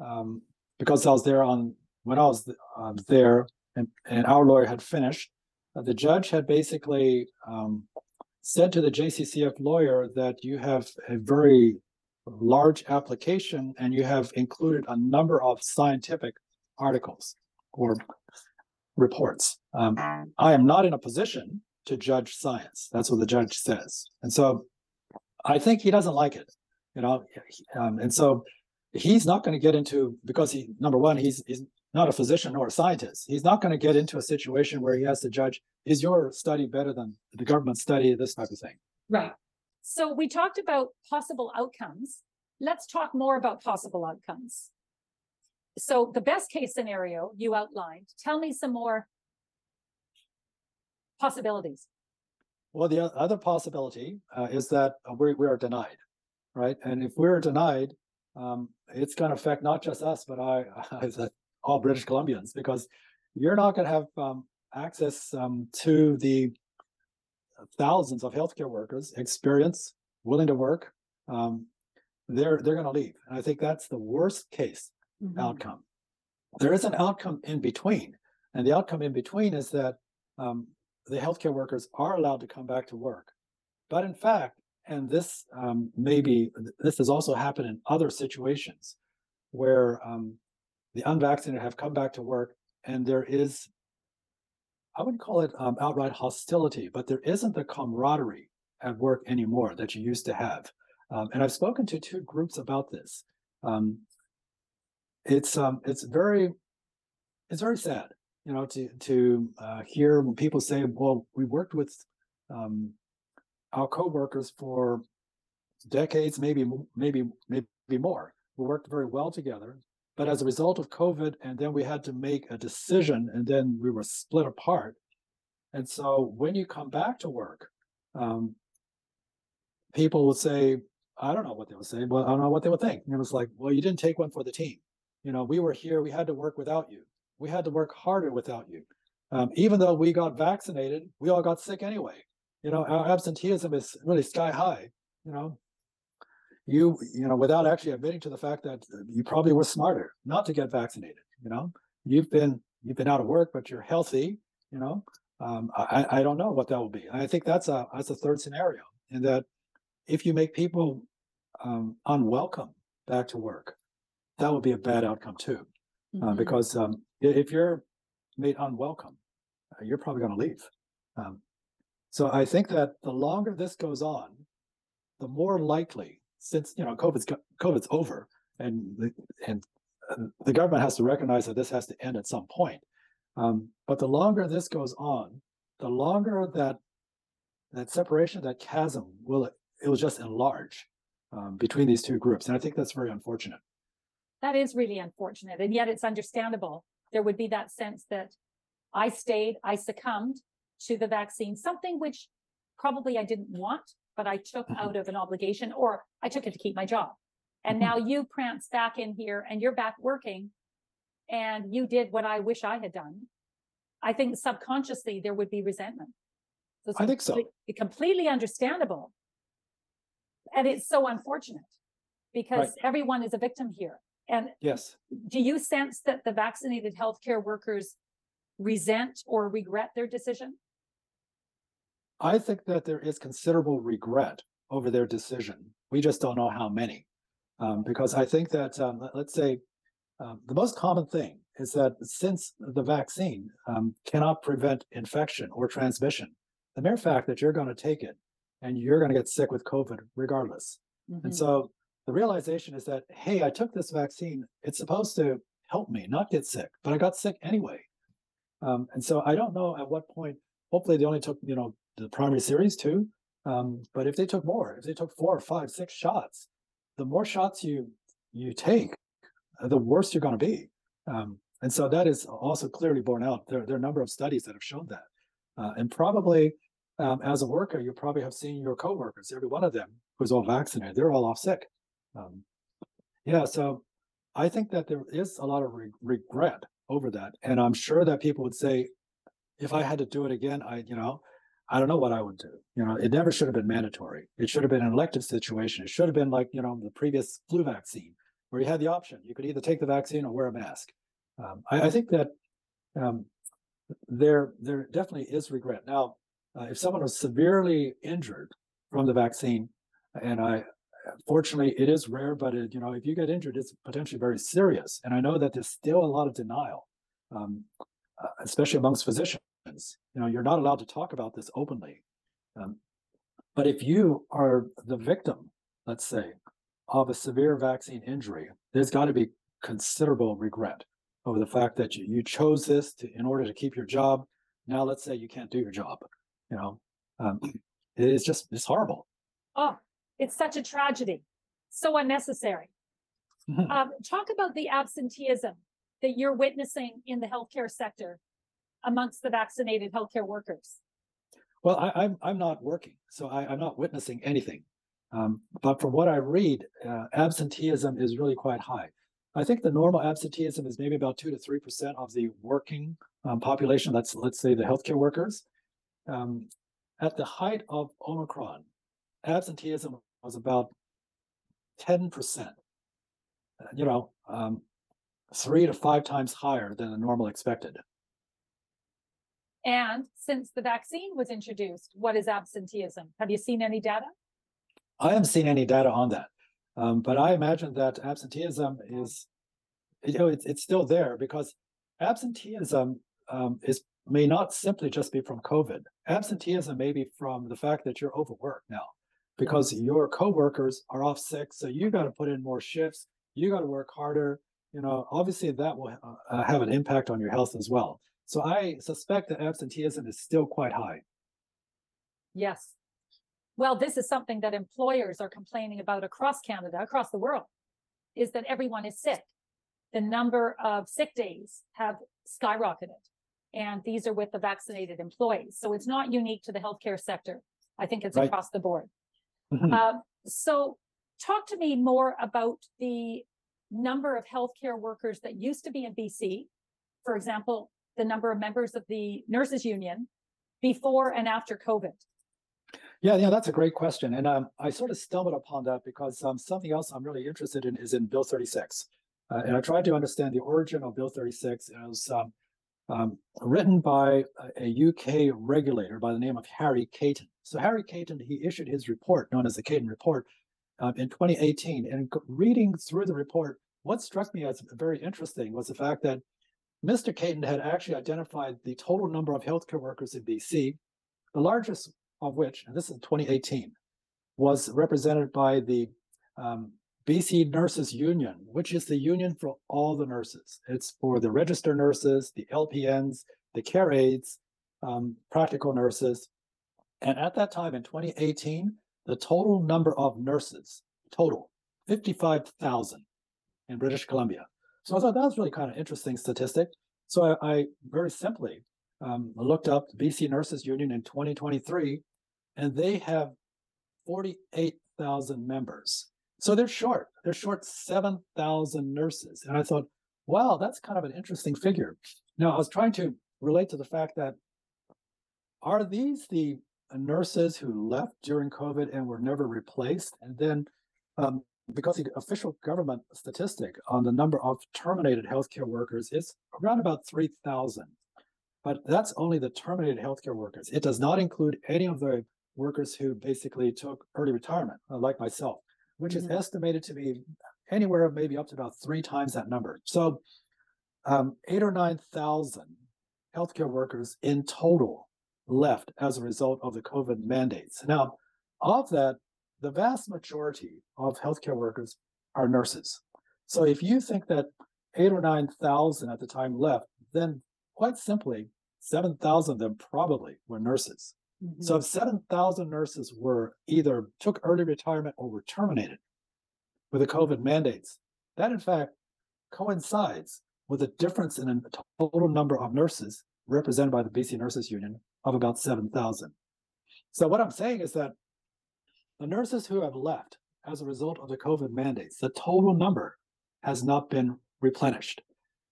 um, because I was there on when I was um, there, and, and our lawyer had finished. uh, the judge had basically um, said to the JCCF lawyer that you have a very large application and you have included a number of scientific articles or reports. Um, I am not in a position to judge science. That's what the judge says. And so I think he doesn't like it, you know. Um, and so he's not going to get into because he number one, he's he's not a physician nor a scientist. He's not going to get into a situation where he has to judge is your study better than the government study, this type of thing. Right. So we talked about possible outcomes. Let's talk more about possible outcomes. So the best case scenario you outlined, tell me some more possibilities. Well, the other possibility uh, is that uh, we we are denied, right? And if we're denied, um, it's going to affect not just us, but I, *laughs* a- all British Columbians, because you're not going to have um, access um, to the thousands of healthcare workers, experience, willing to work. Um, they're they're going to leave, and I think that's the worst case outcome. There is an outcome in between, and the outcome in between is that um, the healthcare workers are allowed to come back to work. But in fact, and this um, maybe this has also happened in other situations where um, the unvaccinated have come back to work, and there is, I wouldn't call it um, outright hostility, but there isn't the camaraderie at work anymore that you used to have. Um, and I've spoken to two groups about this. Um, it's um, it's very, it's very sad you know, to to uh, hear when people say, "Well, we worked with um, our coworkers for decades, maybe maybe maybe more. We worked very well together, but as a result of COVID, and then we had to make a decision, and then we were split apart. And so, when you come back to work, um, people will say, "I don't know what they would say. Well, I don't know what they would think." And it was like, "Well, you didn't take one for the team. You know, we were here. We had to work without you." we had to work harder without you. Um, even though we got vaccinated, we all got sick anyway. you know, our absenteeism is really sky high, you know. You, you know, without actually admitting to the fact that you probably were smarter not to get vaccinated, you know, you've been, you've been out of work, but you're healthy, you know. Um, I, I don't know what that will be. I think that's a, that's a third scenario in that if you make people um, unwelcome back to work, that would be a bad outcome too. Uh, Mhm. because um, i- if you're made unwelcome, uh, you're probably going to leave. Um, so I think that the longer this goes on, the more likely, since you know COVID's go- COVID's over, and the, and uh, the government has to recognize that this has to end at some point. Um, but the longer this goes on, the longer that that separation, that chasm will it will just enlarge um, between these two groups, and I think that's very unfortunate. That is really unfortunate. And yet it's understandable. There would be that sense that I stayed, I succumbed to the vaccine, something which probably I didn't want, but I took Mhm. out of an obligation or I took it to keep my job. And Mhm. now you prance back in here and you're back working and you did what I wish I had done. I think subconsciously there would be resentment. it's I think so. complete- Completely understandable. And it's so unfortunate because everyone is a victim here. And Yes. do you sense that the vaccinated healthcare workers resent or regret their decision? I think that there is considerable regret over their decision. We just don't know how many. Um, because I think that, um, let- let's say, um, the most common thing is that since the vaccine um, cannot prevent infection or transmission, the mere fact that you're going to take it and you're going to get sick with COVID regardless. Mhm. And so the realization is that, hey, I took this vaccine. It's supposed to help me not get sick, but I got sick anyway. Um, and so I don't know at what point, hopefully they only took, you know, the primary series too. Um, but if they took more, if they took four, five, six shots, the more shots you you take, uh, the worse you're going to be. Um, and so that is also clearly borne out. There, there are a number of studies that have shown that. Uh, and probably um, as a worker, you probably have seen your coworkers, every one of them who's all vaccinated, they're all off sick. Um, yeah, so I think that there is a lot of re- regret over that. And I'm sure that people would say, if I had to do it again, I, you know, I don't know what I would do. You know, it never should have been mandatory. It should have been an elective situation. It should have been like, you know, the previous flu vaccine where you had the option. You could either take the vaccine or wear a mask. Um, I, I think that um, there, there definitely is regret. Now, uh, if someone was severely injured from the vaccine, and I, fortunately, it is rare, but it, you know, if you get injured, it's potentially very serious. And I know that there's still a lot of denial, um, uh, especially amongst physicians. You know, you're not allowed to talk about this openly. Um, but if you are the victim, let's say, of a severe vaccine injury, there's got to be considerable regret over the fact that you, you chose this to, in order to keep your job. Now, let's say you can't do your job. You know, um, it is just it's horrible. Oh, it's such a tragedy. So unnecessary. *laughs* Um, talk about the absenteeism that you're witnessing in the healthcare sector amongst the vaccinated healthcare workers. Well, I, I'm I'm not working, so I, I'm not witnessing anything. Um, but from what I read, uh, absenteeism is really quite high. I think the normal absenteeism is maybe about two to three percent of the working um, population. Let's let's say the healthcare workers. Um, at the height of Omicron, absenteeism was about ten percent. You know, um, three to five times higher than the normal expected. And since the vaccine was introduced, what is absenteeism? Have you seen any data? I haven't seen any data on that, um, but I imagine that absenteeism is, you know, it's, it's still there because absenteeism um, is may not simply just be from COVID. Absenteeism may be from the fact that you're overworked now, because your coworkers are off sick, so you got to put in more shifts. You got to work harder. You know, obviously that will uh, uh, have an impact on your health as well. So I suspect that absenteeism is still quite high. Yes. Well, this is something that employers are complaining about across Canada, across the world, is that everyone is sick. The number of sick days have skyrocketed. And these are with the vaccinated employees. So it's not unique to the healthcare sector. I think it's Right. across the board. Mhm. Um, so talk to me more about the number of healthcare workers that used to be in BC. For example, the number of members of the nurses union before and after COVID. Yeah, yeah, that's a great question. And um, I sort of stumbled upon that because um, something else I'm really interested in is in Bill 36. Uh, and I tried to understand the origin of Bill 36. It was um, um, written by a UK regulator by the name of Harry Cayton. So Harry Cayton, he issued his report known as the Cayton Report um, in 2018. And reading through the report, what struck me as very interesting was the fact that Mr. Cayton had actually identified the total number of healthcare workers in BC, the largest of which, and this is 2018, was represented by the um, BC Nurses Union, which is the union for all the nurses. It's for the registered nurses, the LPNs, the care aides, um, practical nurses. And at that time in 2018, the total number of nurses, total, 55,000 in British Columbia. So I thought that was really kind of interesting statistic. So I, I very simply um, looked up BC Nurses Union in 2023, and they have 48,000 members. So they're short. They're short 7,000 nurses. And I thought, wow, that's kind of an interesting figure. Now, I was trying to relate to the fact that are these the nurses who left during COVID and were never replaced? And then, um, because the official government statistic on the number of terminated healthcare workers is around about 3,000. But that's only the terminated healthcare workers. It does not include any of the workers who basically took early retirement, uh, like myself which is estimated to be anywhere maybe up to about three times that number. So um, eight or 9,000 healthcare workers in total left as a result of the COVID mandates. Now, of that, the vast majority of healthcare workers are nurses. So if you think that eight or 9,000 at the time left, then quite simply, 7,000 of them probably were nurses. Mm-hmm. So if 7,000 nurses were either took early retirement or were terminated with the COVID mandates, that in fact coincides with a difference in the total number of nurses represented by the BC Nurses Union of about 7,000. So what I'm saying is that the nurses who have left as a result of the COVID mandates, the total number has not been replenished.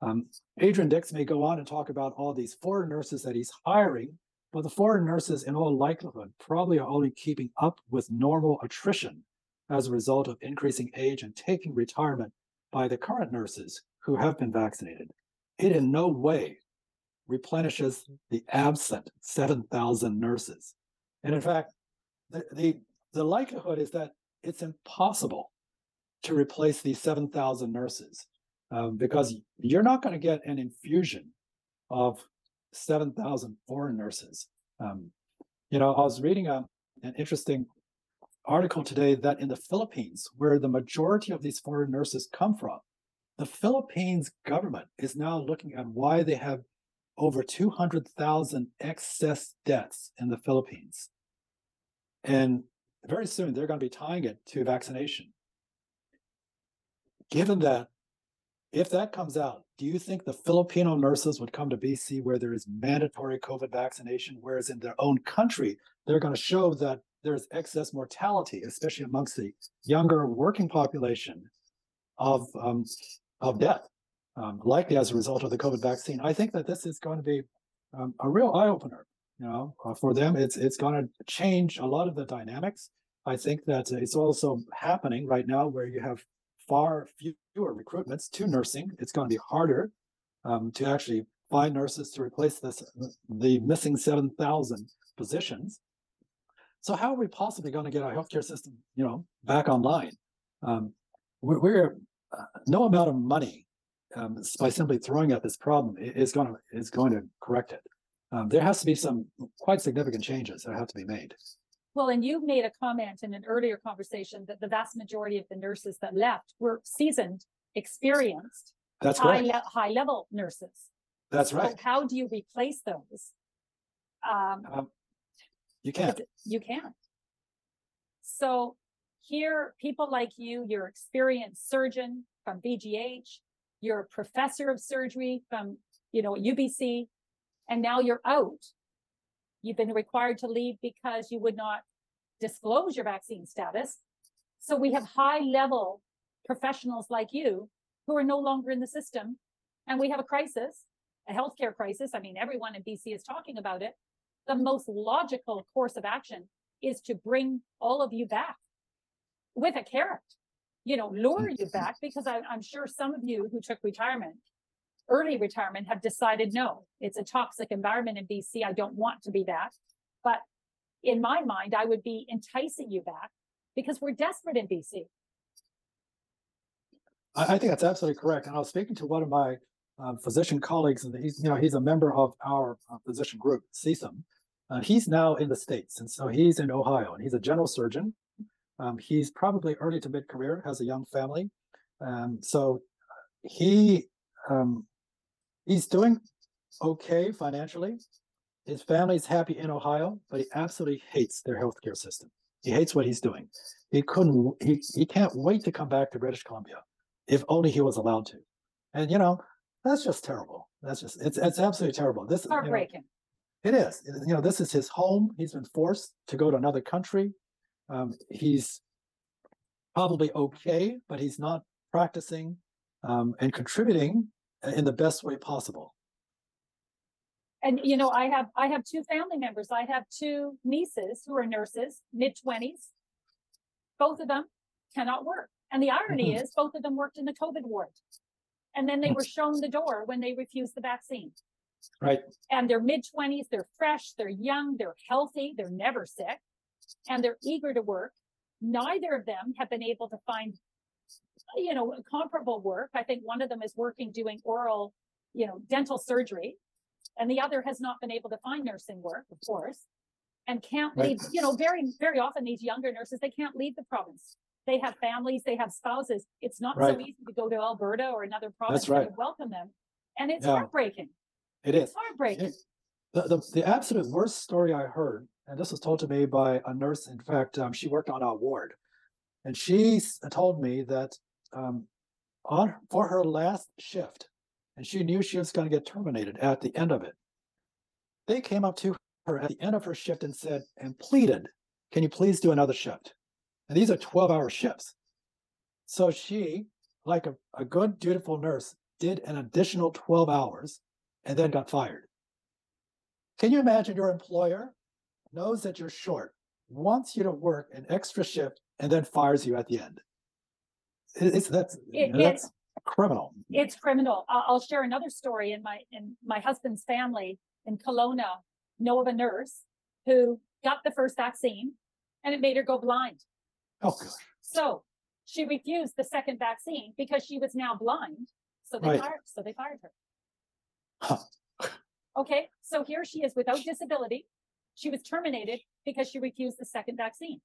Um, Adrian Dix may go on and talk about all these foreign nurses that he's hiring but the foreign nurses, in all likelihood, probably are only keeping up with normal attrition as a result of increasing age and taking retirement by the current nurses who have been vaccinated. It in no way replenishes the absent 7,000 nurses. And in fact, the, the, the likelihood is that it's impossible to replace these 7,000 nurses um, because you're not going to get an infusion of 7,000 foreign nurses. Um, you know, I was reading a, an interesting article today that in the Philippines, where the majority of these foreign nurses come from, the Philippines government is now looking at why they have over 200,000 excess deaths in the Philippines. And very soon they're going to be tying it to vaccination. Given that if that comes out, do you think the Filipino nurses would come to BC where there is mandatory COVID vaccination, whereas in their own country, they're going to show that there's excess mortality, especially amongst the younger working population of, um, of death, um, likely as a result of the COVID vaccine? I think that this is going to be um, a real eye opener. You know, uh, for them, it's it's going to change a lot of the dynamics. I think that it's also happening right now where you have far fewer recruitments to nursing. It's going to be harder um, to actually find nurses to replace this the missing 7,000 positions. So how are we possibly going to get our healthcare system, you know, back online? Um, we're, we're uh, no amount of money um, by simply throwing at this problem is going to is going to correct it. Um, there has to be some quite significant changes that have to be made. Well, and you made a comment in an earlier conversation that the vast majority of the nurses that left were seasoned, experienced, That's high, right. le- high level nurses. That's So right. how do you replace those? Um, Um, you can't. You can't. So here, people like you, you're experienced surgeon from VGH, you're a professor of surgery from, you know, UBC, and now you're out. You've been required to leave because you would not disclose your vaccine status. So we have high level professionals like you who are no longer in the system. And we have a crisis, a healthcare crisis. I mean, everyone in BC is talking about it the most logical course of action is to bring all of you back with a carrot, you know, lure you back because I, I'm sure some of you who took retirement, early retirement, have decided no, it's a toxic environment in BC. I don't want to be that. But in my mind, I would be enticing you back because we're desperate in BC. I, think that's absolutely correct. And I was speaking to one of my um, physician colleagues, and he's, you know, he's a member of our uh, physician group, CSSEM. Uh, he's now in the States, and so he's in Ohio, and he's a general surgeon. Um, he's probably early to mid career, has a young family. Um, so he um, he's doing okay financially. His family's happy in Ohio, but he absolutely hates their healthcare system. He hates what he's doing. He couldn't. He he can't wait to come back to British Columbia, if only he was allowed to. And you know, that's just terrible. That's just it's it's absolutely terrible. This you know, Heartbreaking. it is. You know, this is his home. He's been forced to go to another country. Um, he's probably okay, but he's not practicing um, and contributing in the best way possible. And you know, I have I have two family members. I have two nieces who are nurses, mid twenties. Both of them cannot work. And the irony Mhm. is, both of them worked in the COVID ward. And then they were shown the door when they refused the vaccine. Right. And they're mid twenties, they're fresh, they're young, they're healthy, they're never sick, and they're eager to work. Neither of them have been able to find, you know, comparable work. I think one of them is working doing oral, you know, dental surgery, and the other has not been able to find nursing work, of course, and can't Right. leave. You know, very, very often these younger nurses they can't leave the province. They have families, they have spouses. It's not so easy to go to Alberta or another province right. would welcome them, and it's Yeah. heartbreaking. It is. It's heartbreaking. The, the, the absolute worst story I heard, and this was told to me by a nurse. In fact, um, she worked on our ward, and she told me that um, on for her last shift, and she knew she was going to get terminated at the end of it. They came up to her at the end of her shift and said and pleaded, "Can you please do another shift?" And these are twelve-hour shifts. So she, like a, a good, dutiful nurse, did an additional twelve hours and then got fired. Can you imagine your employer knows that you're short, wants you to work an extra shift, and then fires you at the end? It- It's that's It- that's criminal. It's criminal. I'll, I'll share another story in my in my husband's family in Kelowna know of a nurse who got the first vaccine and it made her go blind. Oh gosh. So she refused the second vaccine because she was now blind. So they Right. fired so they fired her. Huh. Okay, so here she is without disability. She was terminated because she refused the second vaccine.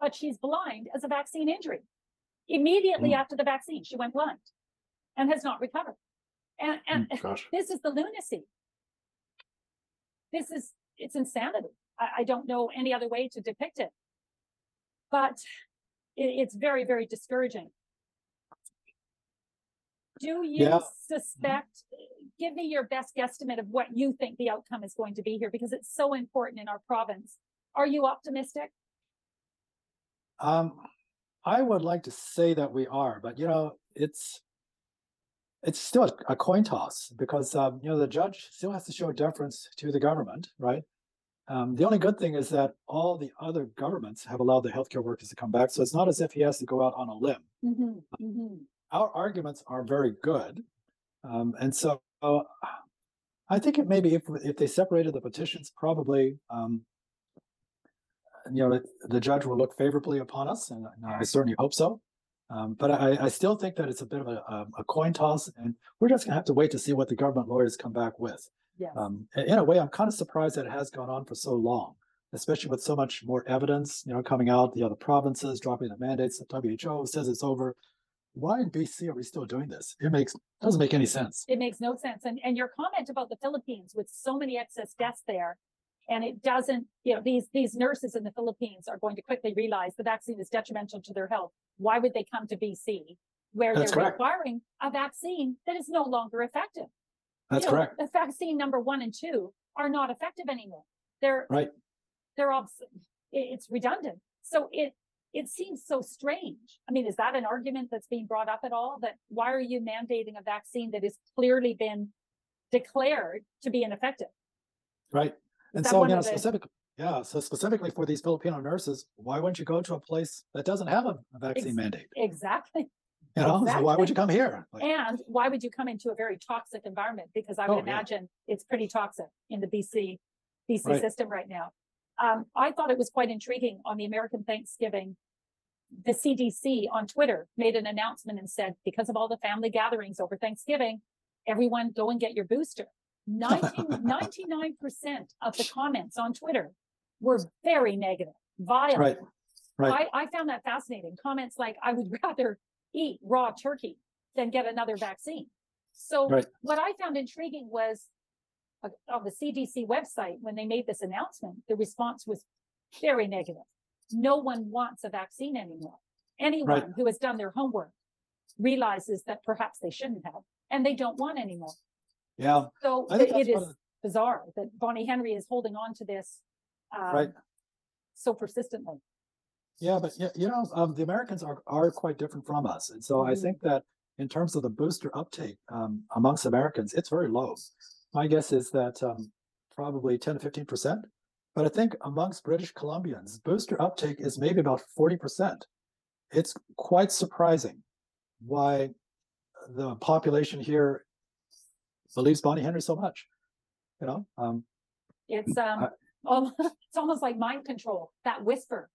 But she's blind as a vaccine injury. Immediately Hmm. after the vaccine, she went blind and has not recovered. And and Mm, this is the lunacy. This is it's insanity. I, I don't know any other way to depict it. But it, it's very, very discouraging. Do you Yeah. suspect? Give me your best guesstimate of what you think the outcome is going to be here because it's so important in our province. Are you optimistic? Um, I would like to say that we are, but you know, it's it's still a, a coin toss because um, you know the judge still has to show deference to the government, right? Um, the only good thing is that all the other governments have allowed the healthcare workers to come back, so it's not as if he has to go out on a limb. Mhm, mhm. Our arguments are very good, um, and so uh, I think it maybe if if they separated the petitions, probably um, you know the judge will look favorably upon us, and I certainly hope so. Um, but I, I still think that it's a bit of a, a, a coin toss, and we're just gonna have to wait to see what the government lawyers come back with. Yes. Um, in in a way, I'm kind of surprised that it has gone on for so long, especially with so much more evidence, you know, coming out. The other provinces dropping the mandates. The WHO says it's over. Why in BC are we still doing this? It makes doesn't make any sense. It makes no sense. And, and your comment about the Philippines with so many excess deaths there. And it doesn't, you know, these, these nurses in the Philippines are going to quickly realize the vaccine is detrimental to their health. Why would they come to BC where That's they're correct. requiring a vaccine that is no longer effective? That's You know, correct. The vaccine number one and two are not effective anymore. They're Right. They're obs- it's redundant. So it it seems so strange. I mean, is that an argument that's being brought up at all? That why are you mandating a vaccine that has clearly been declared to be ineffective? Right. And so, one you know, of the- Yeah, so specifically for these Filipino nurses, why wouldn't you go to a place that doesn't have a vaccine Ex- mandate? Exactly. *laughs* You know, so why would you come here? Like, And why would you come into a very toxic environment? Because I would Oh, yeah. imagine it's pretty toxic in the BC, BC Right. system right now. Um, I thought it was quite intriguing on the American Thanksgiving. The CDC on Twitter made an announcement and said, because of all the family gatherings over Thanksgiving, everyone go and get your booster. 99% *laughs* of the comments on Twitter were very negative, violent. Right, right. I, I found that fascinating. Comments like, I would *laughs* rather eat raw turkey than get another vaccine. So Right. what I found intriguing was uh, on the CDC website, when they made this announcement, the response was very negative. No one wants a vaccine anymore. Anyone who has done their homework realizes that perhaps they shouldn't have, and they don't want anymore. Yeah, So I think it that's is one of bizarre that Bonnie Henry is holding on to this um, Right. so persistently. yeah, but yeah, you know, um, the Americans are, are quite different from us. And so I Mhm. think that in terms of the booster uptake, um, amongst Americans, it's very low. My guess is that, um, probably ten to fifteen percent. But I think amongst British Columbians, booster uptake is maybe about forty percent. It's quite surprising why the population here believes Bonnie Henry so much. You know, um, It's um, I- *laughs* it's almost like mind control. That whisper,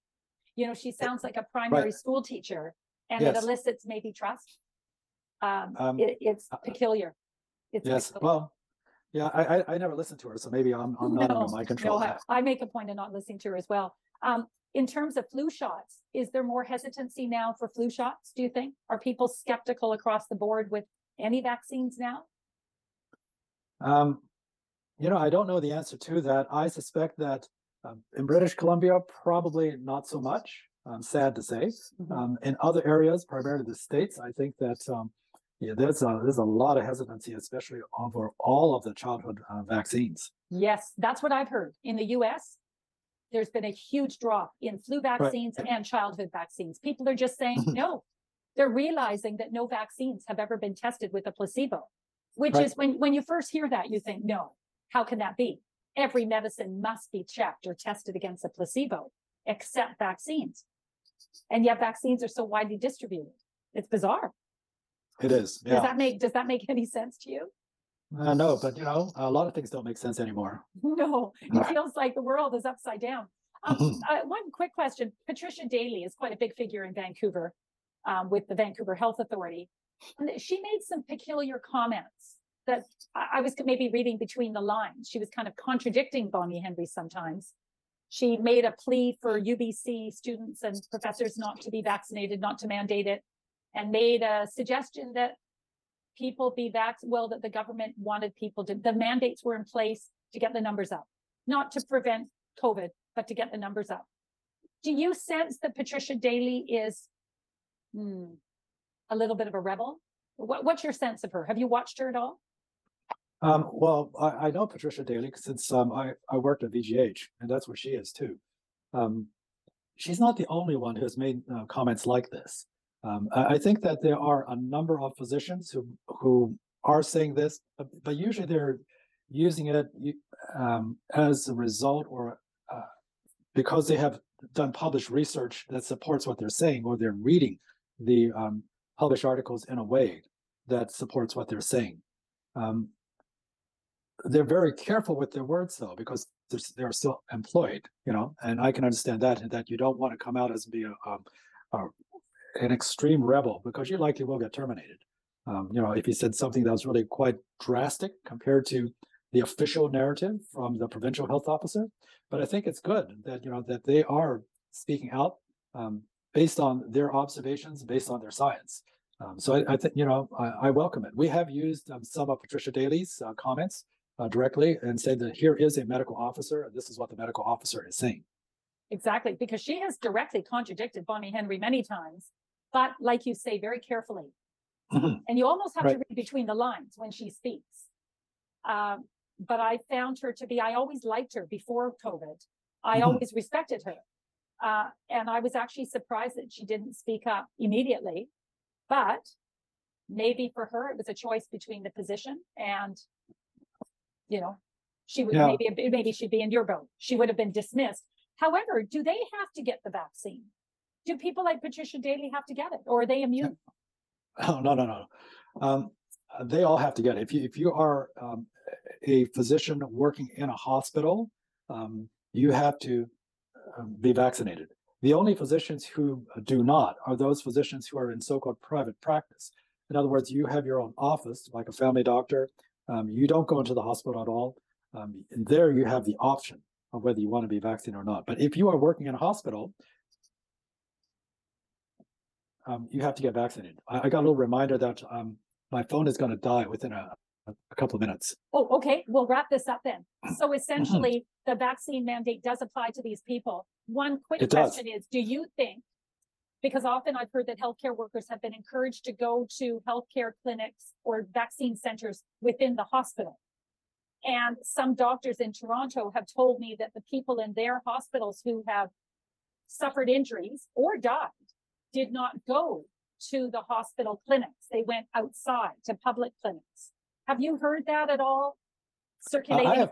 you know, she sounds like a primary Right. school teacher, and it elicits maybe trust. Um, Um, it, it's peculiar. It's yes, peculiar. well, yeah, I, I, I never listened to her, so maybe I'm, I'm not No, under my control. No, I, I make a point of not listening to her as well. Um, in terms of flu shots, is there more hesitancy now for flu shots? Do you think? Are people skeptical across the board with any vaccines now? Um, you know, I don't know the answer to that. I suspect that um, in British Columbia, probably not so much. I'm sad to say. Mhm. Um, in other areas, primarily the states, I think that um, yeah, there's a there's a lot of hesitancy, especially over all of the childhood uh, vaccines. Yes, that's what I've heard. In the US, there's been a huge drop in flu vaccines and childhood vaccines. People are just saying *laughs* no. They're realizing that no vaccines have ever been tested with a placebo, which Right. is when, when you first hear that, you think, no, how can that be? Every medicine must be checked or tested against a placebo, except vaccines. And yet vaccines are so widely distributed. It's bizarre. It is, Does that make, does that make *laughs* any sense to you? I know, but you know, a lot of things don't make sense anymore. *laughs* No, it feels like the world is upside down. Um, Mhm. uh, one quick question. Patricia Daly is quite a big figure in Vancouver um, with the Vancouver Health Authority. And she made some peculiar comments that I, was maybe reading between the lines. She was kind of contradicting Bonnie Henry sometimes. She made a plea for UBC students and professors not to be vaccinated, not to mandate it, and made a suggestion that people be vac, well, that the government wanted people to, the mandates were in place to get the numbers up, not to prevent COVID, but to get the numbers up. Do you sense that Patricia Daly is hmm, a little bit of a rebel? What, what's your sense of her? Have you watched her at all? Um, well, I, I know Patricia Daly since um, I, I worked at VGH, and that's where she is too. Um, she's not the only one who has made uh, comments like this. Um, I, I think that there are a number of physicians who who are saying this, but, but usually they're using it um, as a result or uh, because they have done published research that supports what they're saying, or they're reading the um, published articles in a way that supports what they're saying. Um, they're very careful with their words though because they're, they're still employed you know and i can understand that and that you don't want to come out as be a, um, a an extreme rebel because you likely will get terminated um, you know if you said something that was really quite drastic compared to the official narrative from the provincial health officer but i think it's good that you know that they are speaking out um, based on their observations based on their science um, so I, I think you know I, I welcome it. We have used um, some of Patricia Daly's uh, comments uh, directly and say that here is a medical officer. and This is what the medical officer is saying. Exactly, because she has directly contradicted Bonnie Henry many times, but like you say, very carefully. Mhm. And you almost have to read between the lines when she speaks. Um, but I found her to be, I always liked her before COVID. I Mhm. always respected her. Uh, and I was actually surprised that she didn't speak up immediately. But maybe for her, it was a choice between the position and, you know, She would Yeah. maybe, maybe she'd be in your boat. She would have been dismissed. However, do they have to get the vaccine? Do people like Patricia Daly have to get it or are they immune? *laughs* Oh, no, no, no. Um, they all have to get it. If you, if you are, um, a physician working in a hospital, um, you have to um, be vaccinated. The only physicians who do not are those physicians who are in so-called private practice. In other words, you have your own office, like a family doctor. Um, you don't go into the hospital at all. Um, and there you have the option of whether you want to be vaccinated or not. But if you are working in a hospital, um, you have to get vaccinated. I, I got a little reminder that um, my phone is going to die within a, a couple of minutes. Oh, okay, we'll wrap this up then. *clears throat* So essentially, the vaccine mandate does apply to these people. One quick It does. question is, do you think? Because often I've heard that healthcare workers have been encouraged to go to healthcare clinics or vaccine centers within the hospital. And some doctors in Toronto have told me that the people in their hospitals who have suffered injuries or died did not go to the hospital clinics. They went outside to public clinics. Have you heard that at all? Circulating? have-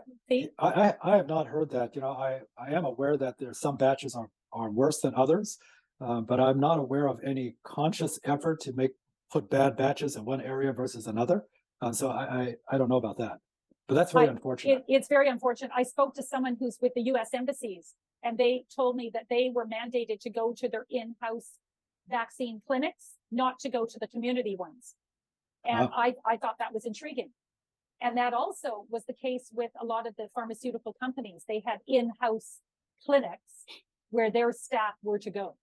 I, I, I have not heard that. You know, I, I am aware that there's some batches are, are worse than others, uh, but I'm not aware of any conscious effort to make put bad batches in one area versus another. Uh, so I, I, I don't know about that. But that's very unfortunate. It, it's very unfortunate. I spoke to someone who's with the US embassies and they told me that they were mandated to go to their in-house vaccine clinics, not to go to the community ones. And Wow. I, I thought that was intriguing. And that also was the case with a lot of the pharmaceutical companies. They had in-house clinics where their staff were to go.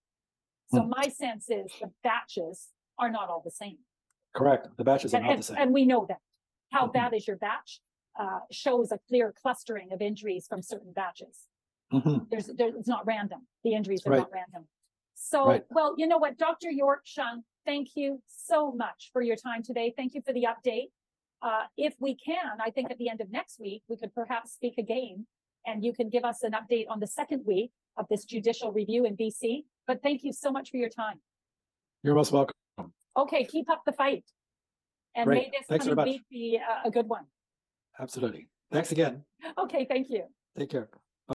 So Hmm. my sense is the batches are not all the same. Correct. The batches are And, not and, the same. and we know that. How Mhm. bad is your batch? Uh, shows a clear clustering of injuries from certain batches. Mhm. There's, there, it's not random. The injuries are Right. not random. So, Right. well, you know what, Dr. York Hsiang, thank you so much for your time today. Thank you for the update. Uh, if we can, I think at the end of next week, we could perhaps speak again and you can give us an update on the second week of this judicial review in BC. But thank you so much for your time. You're most welcome. Okay, keep up the fight. And Great. may this Thanks very coming much. week be a, a good one. Absolutely. Thanks again. Okay, thank you. Take care.